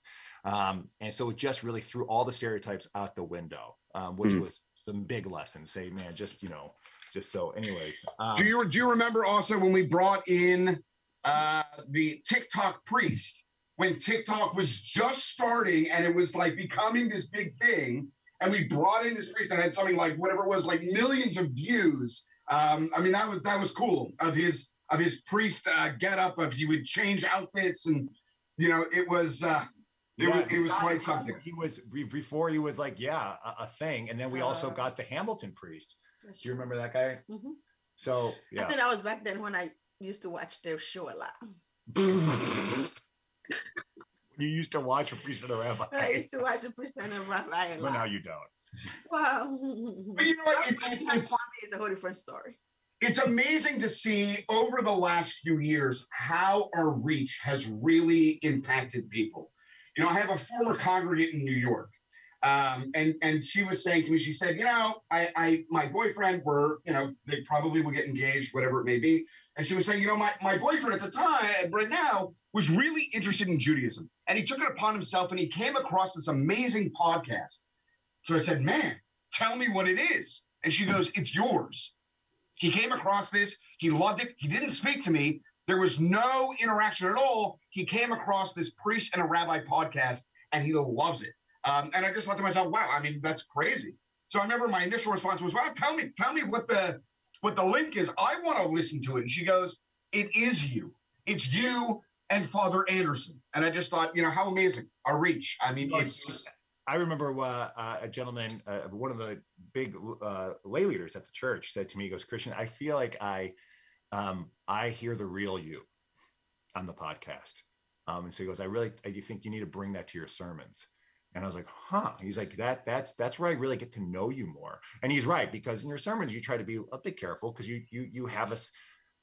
um, and so it just really threw all the stereotypes out the window um, which Mm. was some big lessons say man just you know just so anyways um, Do you do you remember also when we brought in uh, the TikTok priest when TikTok was just starting and it was like becoming this big thing, and we brought in this priest that had something like whatever it was, like millions of views. Um, I mean, that was that was cool of his of his priest uh, get up of he would change outfits and you know it was uh, it was it was quite something. he was before he was like yeah a, a thing and then we also Uh, got the hamilton priest do you remember that guy Mhm. so I think that was back then when I used to watch their show a lot. you used to watch a priest and a I rabbi I used to watch the Percent of Rabbi a but now you don't Well, But you know what? It, it, it's it's a whole different story. it's amazing to see over the last few years how our reach has really impacted people. You know, I have a former congregant in New York, um, and and she was saying to me, she said, you know, I, I my boyfriend were, you know, they probably will get engaged, whatever it may be, and she was saying, you know, my my boyfriend at the time, right now, was really interested in Judaism, and he took it upon himself, and he came across this amazing podcast. So I said, man, tell me what it is, and she goes, it's yours. He came across this. He loved it. He didn't speak to me. There was no interaction at all. He came across this priest and a rabbi podcast, and he loves it. Um, and I just thought to myself, wow, I mean, that's crazy. So I remember my initial response was, well, tell me, tell me what the what the link is. I want to listen to it. And she goes, it is you. It's you and Father Anderson. And I just thought, you know, how amazing our reach. I mean, it's I remember uh, uh, a gentleman, uh, one of the big uh, lay leaders at the church, said to me, "He goes, Christian, I feel like I, um, I hear the real you on the podcast." Um, and so he goes, "I really, I do think you need to bring that to your sermons." And I was like, "Huh?" He's like, "That, that's that's where I really get to know you more." And he's right because in your sermons you try to be a bit careful because you you you have us.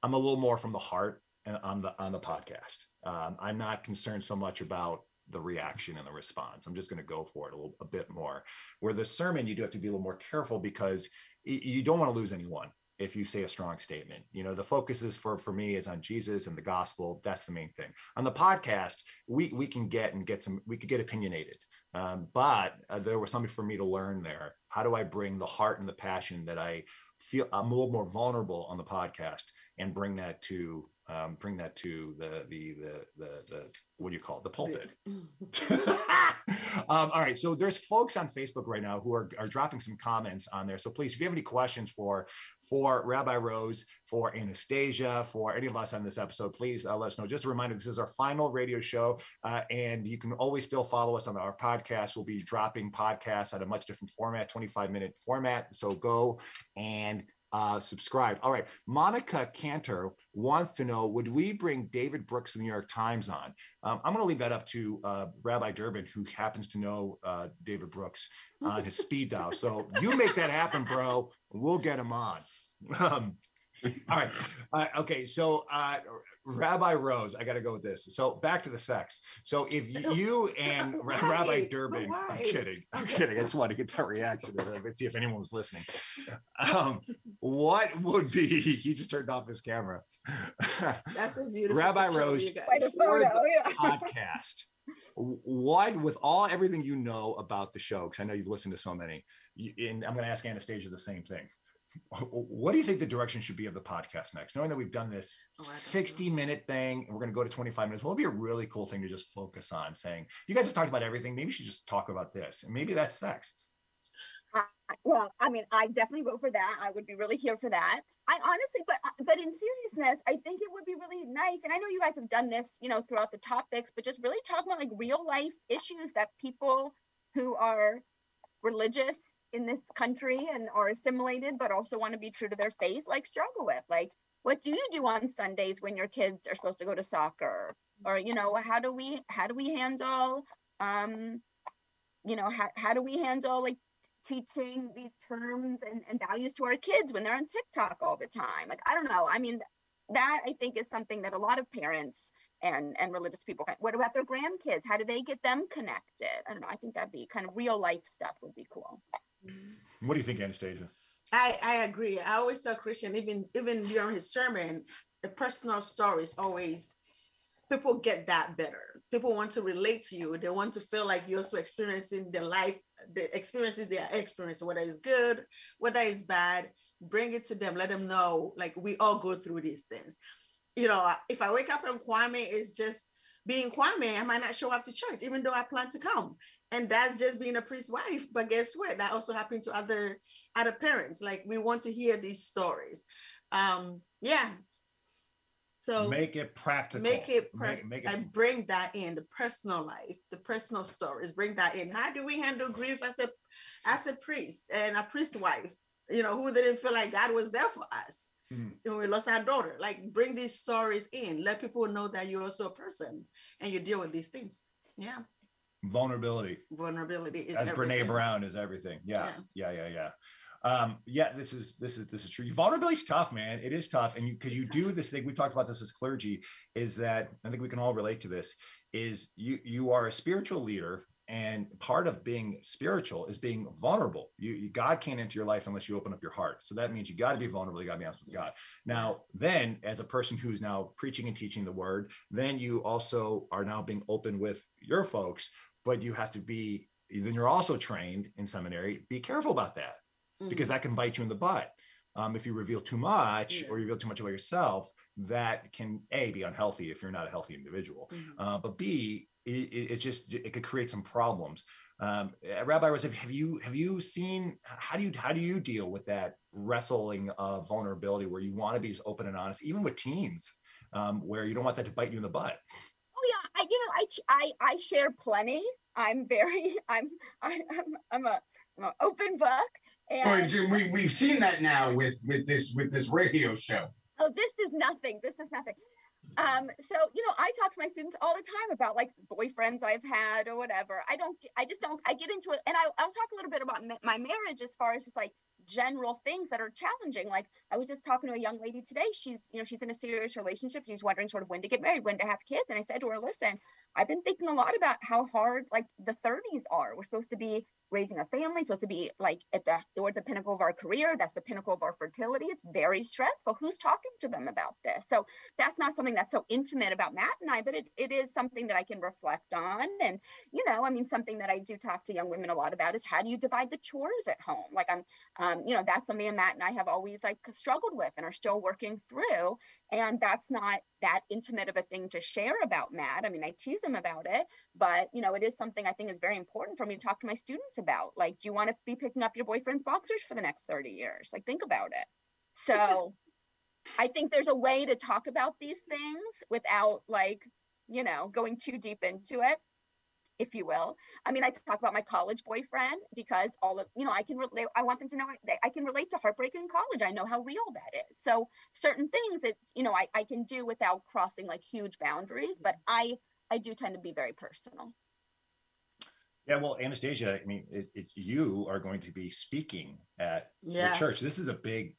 I'm a little more from the heart and on the on the podcast. Um, I'm not concerned so much about the reaction and the response. I'm just going to go for it a little a bit more. Where the sermon, you do have to be a little more careful because you don't want to lose anyone if you say a strong statement. You know, the focus is for for me is on Jesus and the gospel. That's the main thing. On the podcast, we we can get and get some. We could get opinionated. Um, but uh, there was something for me to learn there. How do I bring the heart and the passion that I feel? I'm a little more vulnerable on the podcast and bring that to um, bring that to the the the the the what do you call it? The pulpit. Um, all right so there's folks on facebook right now who are, are dropping some comments on there. So please if you have any questions for for rabbi rose for anastasia for any of us on this episode please uh, let us know. Just a reminder this is our final radio show uh, and you can always still follow us on our podcast. We'll be dropping podcasts at a much different format 25 minute format. So go and uh, subscribe. All right. Monica Cantor wants to know Would we bring David Brooks of the New York Times on? Um, I'm going to leave that up to uh, Rabbi Durbin, who happens to know uh, David Brooks on his speed dial. So you make that happen, bro. We'll get him on. Um, all right. Uh, okay. So uh, Rabbi Rose, I got to go with this. So back to the sex. So if you and? Rabbi Durbin? I'm kidding, I'm kidding. I just wanted to get that reaction. Let's see if anyone was listening. Um, what would be? He just turned off his camera. That's a beautiful Rabbi Rose, you guys. Quite a For the yeah. podcast. What, with all everything you know about the show, because I know you've listened to so many, and I'm going to ask Anastasia the same thing. What do you think the direction should be of the podcast next? Knowing that we've done this Oh, I don't know. 60 minute thing and we're going to go to 25 minutes, what would be a really cool thing to just focus on? Saying, you guys have talked about everything. Maybe you should just talk about this. And maybe that's sex. I- well, I mean, I definitely vote for that. I would be really here for that. I honestly, but uh, but in seriousness, I think it would be really nice. And I know you guys have done this, you know, throughout the topics, but just really talk about like real life issues that people who are religious in this country and are assimilated, but also want to be true to their faith, like struggle with. Like, what do you do on Sundays when your kids are supposed to go to soccer? Or, you know, how do we how do we handle um, you know, how, how do we handle like teaching these terms and, and values to our kids when they're on TikTok all the time. Like, I don't know. I mean, that I think is something that a lot of parents and, and religious people, what about their grandkids? How do they get them connected? I don't know. I think that'd be kind of real life stuff would be cool. What do you think, Anastasia? I, I agree. I always tell Christian, even even during his sermon, the personal stories always people get that better. People want to relate to you. They want to feel like you're also experiencing the life, the experiences they are experiencing, whether it's good, whether it's bad. Bring it to them. Let them know, like we all go through these things. You know, if I wake up and Kwame is just being Kwame, I might not show up to church, even though I plan to come. And that's just being a priest's wife. But guess what? That also happened to other other parents. Like we want to hear these stories. Um, yeah. So make it practical. make it, per- Make, make it like bring that in the personal life, the personal stories. Bring that in. How do we handle grief as a as a priest and a priest wife? You know, who didn't feel like God was there for us Mhm. when we lost our daughter. Like bring these stories in. Let people know that you're also a person and you deal with these things. Yeah, vulnerability. vulnerability is as Brene. Brown is everything. Yeah, yeah, yeah, yeah. Um, yeah, this is this is this is true. Vulnerability is tough, man. It is tough, and you because you do this thing. We talked about this as clergy. Is that I think we can all relate to this. Is you you are a spiritual leader, and part of being spiritual is being vulnerable. You, you God can't enter your life unless you open up your heart. So that means you got to be vulnerable. You got to be honest with God. Now, then, as a person who's now preaching and teaching the word, then you also are now being open with your folks, but you have to be. Then you're also trained in seminary. Be careful about that Mhm. because that can bite you in the butt. Um, if you reveal too much Yeah. or you reveal too much about yourself, that can a be unhealthy if you're not a healthy individual. Mhm. Uh, but b it, it just it could create some problems. Um, uh, Rabbi Rose, have you have you seen how do you how do you deal with that wrestling of vulnerability where you want to be as open and honest, even with teens, um, where you don't want that to bite you in the butt? I you know I I I share plenty. I'm very I'm I, I'm I'm a I'm an open book. Oh, And we we've seen that now with with this with this radio show. oh, this is nothing. This is nothing. Um, so you know, I talk to my students all the time about like boyfriends I've had or whatever. I don't, I just don't, I get into it, and I, I'll talk a little bit about ma- my marriage as far as just like general things that are challenging. Like I was just talking to a young lady today. She's, you know, she's in a serious relationship. She's wondering sort of when to get married, when to have kids, and I said to her, listen, I've been thinking a lot about how hard like the 30s are. We're supposed to be raising a family, supposed to be like at the or the pinnacle of our career. That's the pinnacle of our fertility. It's very stressful. Who's talking to them about this? So that's not something that's so intimate about Matt and I, but it, it is something that I can reflect on. And, you know, I mean, something that I do talk to young women a lot about is how do you divide the chores at home? Like I'm, um, you know, that's something Matt and I have always like struggled with and are still working through. And that's not that intimate of a thing to share about Matt. I mean, I tease him about it, but you know, it is something I think is very important for me to talk to my students about. Like, do you want to be picking up your boyfriend's boxers for the next 30 years? Like, think about it. So I think there's a way to talk about these things without like, you know, going too deep into it, if you will. I mean, I talk about my college boyfriend because all of, you know, I can relate, I want them to know I, I can relate to heartbreak in college. I know how real that is. So certain things it's, you know, I, I can do without crossing like huge boundaries, but I, I do tend to be very personal. Yeah, well, Anastasia, I mean, it, it, you are going to be speaking at Yeah. the church. This is a big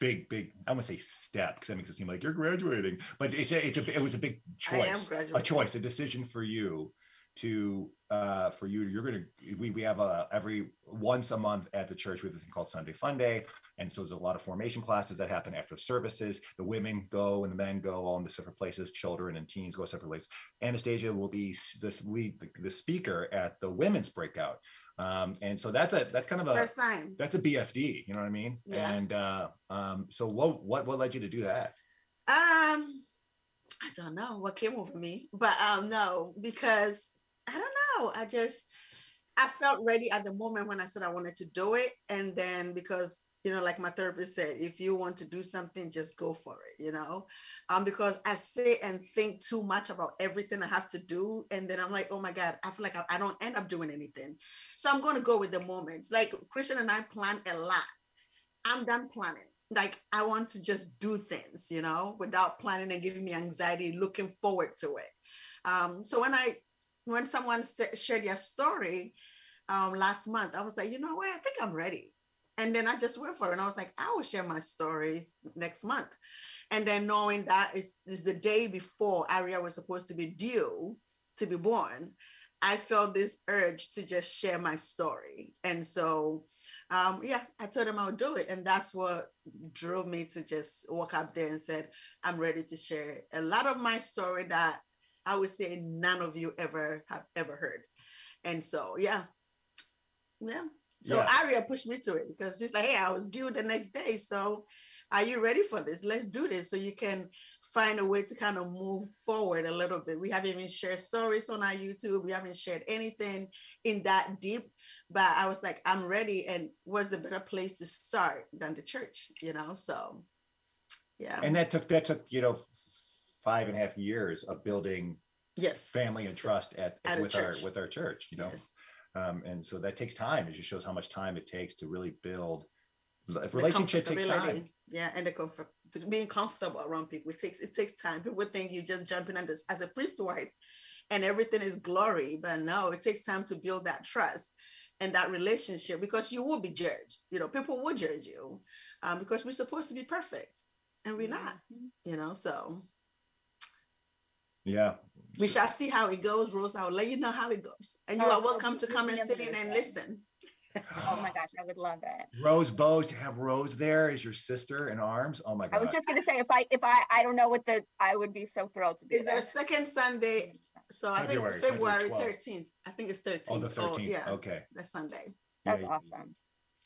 big, big. I want to say step because that makes it seem like you're graduating, but it's a, it's a, it was a big I am choice, a choice, a decision for you to uh for you you're gonna we, we have a every once a month at the church we have a thing called sunday fun day. And so there's a lot of formation classes that happen after services. The women go and the men go all into separate places. Children and teens go separate places anastasia will be this lead the, the speaker at the women's breakout. Um and so that's a that's kind of a First time. that's a bfd you know what i mean? Yeah. and uh um so what what what led you to do that? Um, I don't know what came over me, but um, no, because I don't know. I just I felt ready at the moment when I said I wanted to do it, and then because you know, like my therapist said, if you want to do something, just go for it. You know, um, because I sit and think too much about everything I have to do, and then I'm like, oh my god, I feel like I, I don't end up doing anything. So I'm going to go with the moments. Like Christian and I plan a lot. I'm done planning. Like I want to just do things, you know, without planning and giving me anxiety, looking forward to it. Um, so when I, when someone shared their story um, last month, I was like, you know what, I think I'm ready. And then I just went for it, and I was like, I will share my stories next month. And then knowing that is is the day before Aria was supposed to be due to be born, I felt this urge to just share my story. And so um, yeah, I told him I would do it. And that's what drove me to just walk up there and said, I'm ready to share a lot of my story that I would say none of you ever have ever heard. And so, yeah. Yeah. So Yeah. Aria pushed me to it because she's like, hey, I was due the next day. So are you ready for this? Let's do this so you can find a way to kind of move forward a little bit. We haven't even shared stories on our YouTube. We haven't shared anything in that deep. But I was like, I'm ready. And what's the better place to start than the church, you know? So yeah. and that took that took you know five and a half years of building yes. family and trust at, At with our church. with our church you know Yes. um, and so that takes time it just shows how much time it takes to really build The relationship takes time Yeah, and the comfort being comfortable around people. It takes it takes time. People think you just jumping in this as a priest wife and everything is glory. But no, it takes time to build that trust and that relationship because you will be judged. You know, people will judge you um, because we're supposed to be perfect and we're not, you know. So yeah we shall see how it goes, Rose. I'll let you know how it goes. And you Oh, are welcome to come and sit in and listen. Oh my gosh, I would love it. rose bows to have rose there as your sister in arms oh my god. I was just gonna say if I if I I don't know what the I would be so thrilled to be Is there. there a second Sunday? So I February, think February February 12th. 13th. I think it's 13th. oh the 13th yeah, okay that's Sunday. That's yeah, awesome.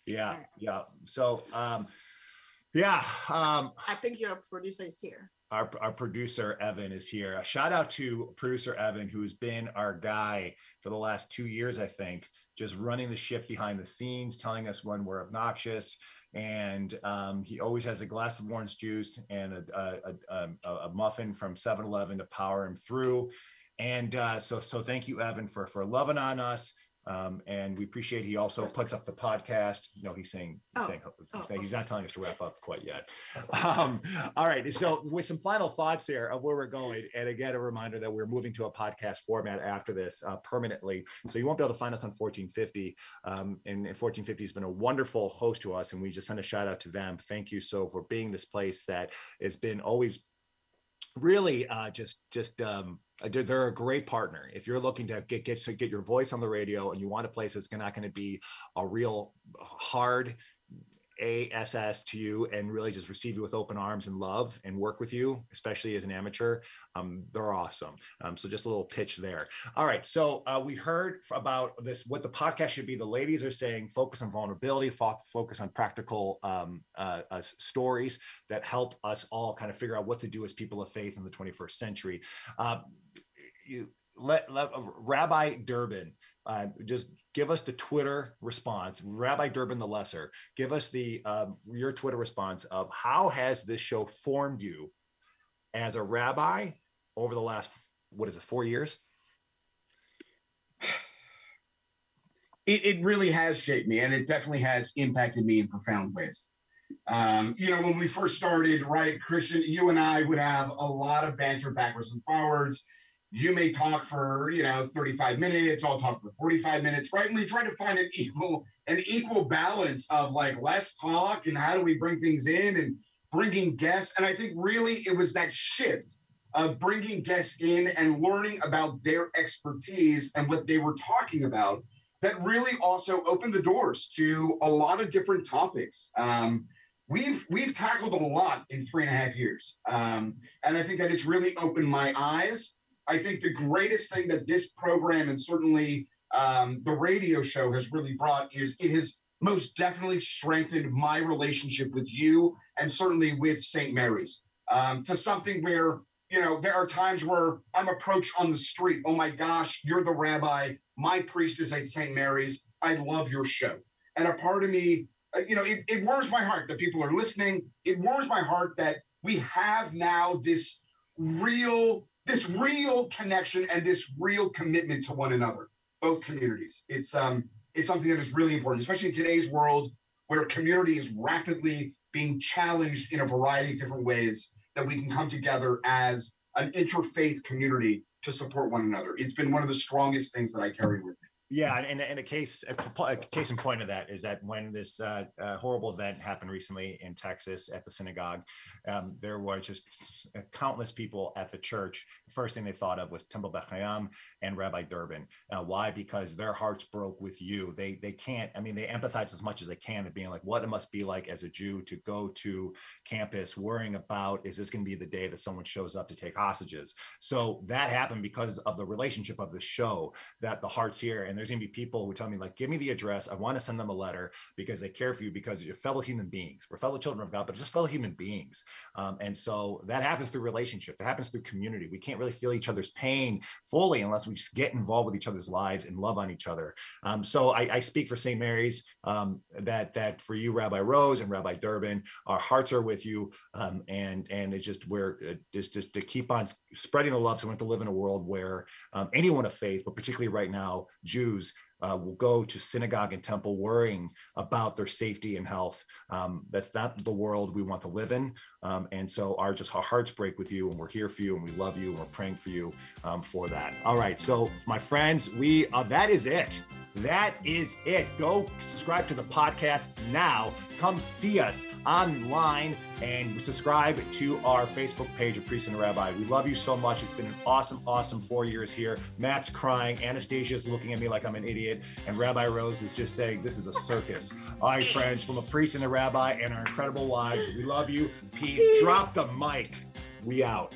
yeah yeah so um yeah um I think your producer is here. Our, our producer Evan is here. A shout out to producer Evan, who's been our guy for the last two years, I think, just running the ship behind the scenes, telling us when we're obnoxious. And um, he always has a glass of orange juice and a, a, a, a, a muffin from 7 Eleven to power him through. And uh, so, so thank you, Evan, for, for loving on us. Um, and we appreciate he also puts up the podcast. No, he's saying, he's, Oh, saying, he's, oh, saying- he's not telling us to wrap up quite yet. Um, all right. So, with some final thoughts here of where we're going, and again, a reminder that we're moving to a podcast format after this uh, permanently. So, you won't be able to find us on 1450. Um, and, and 1450 has been a wonderful host to us, and we just send a shout out to them. Thank you so for being this place that has been always really uh, just just um, uh, they're, a great partner. If you're looking to get get to get your voice on the radio and you want a place that's not going to be a real hard ASS to you and really just receive you with open arms and love and work with you, especially as an amateur. Um, they're awesome. Um, so just a little pitch there. All right. So uh, we heard about this, what the podcast should be. The ladies are saying focus on vulnerability, fo- focus on practical um, uh, uh, stories that help us all kind of figure out what to do as people of faith in the 21st century. Uh, you let, let Rabbi Durbin uh, just give us the Twitter response. Rabbi Durbin the Lesser, give us the um, your Twitter response of how has this show formed you as a rabbi over the last what is it four years? it, it really has shaped me and it definitely has impacted me in profound ways. Um, you know, when we first started, right, Christian, you and I would have a lot of banter backwards and forwards. You may talk for you know 35 minutes i'll talk for 45 minutes right? And we try to find an equal an equal balance of like less talk and how do we bring things in and bringing guests. And i think really it was that shift of bringing guests in and learning about their expertise and what they were talking about that really also opened the doors to a lot of different topics. Um, we've we've tackled a lot in three and a half years. Um, and i think that it's really opened my eyes I think the greatest thing that this program and certainly um, the radio show has really brought is it has most definitely strengthened my relationship with you and certainly with St. Mary's um, to something where, you know, there are times where I'm approached on the street. Oh my gosh, you're the rabbi. My priest is at St. Mary's. I love your show. And a part of me, uh, you know, it, it warms my heart that people are listening. It warms my heart that we have now this real this real connection and this real commitment to one another, both communities. It's um it's something that is really important, especially in today's world where community is rapidly being challenged in a variety of different ways that we can come together as an interfaith community to support one another. It's been one of the strongest things that I carry with me. Yeah, and, and a case a, case in point of that is that when this uh, uh, horrible event happened recently in Texas at the synagogue, um, there were just countless people at the church. The first thing they thought of was Temple Beth Hayam and Rabbi Durbin. Uh, why? Because their hearts broke with you. They they can't. I mean, they empathize as much as they can, of being like, what it must be like as a Jew to go to campus worrying about is this going to be the day that someone shows up to take hostages. So that happened because of the relationship of the show that the hearts here and and there's going to be people who tell me like give me the address. I want to send them a letter because they care for you because you're fellow human beings. We're fellow children of god but just fellow human beings. Um, and so that happens through relationship. That happens through community. We can't really feel each other's pain fully unless we just get involved with each other's lives and love on each other. Um, so I, I, speak for st mary's um, that that for you rabbi rose and rabbi durbin our hearts are with you um, and and it's just where uh, just just to keep on spreading the love so we have to live in a world where um, anyone of faith but particularly right now jews Jews uh, will go to synagogue and temple worrying about their safety and health. Um, that's not the world we want to live in. Um, and so our just our hearts break with you, and we're here for you, and we love you, and we're praying for you um, for that. All right, so my friends, we uh, that is it. That is it. Go subscribe to the podcast now. Come see us online and subscribe to our Facebook page of Priest and Rabbi. We love you so much. It's been an awesome, awesome four years here. Matt's crying. Anastasia is looking at me like I'm an idiot. And Rabbi Rose is just saying, This is a circus. All right, friends, from a priest and a rabbi and our incredible wives, we love you. Peace. Peace. Drop the mic. We out.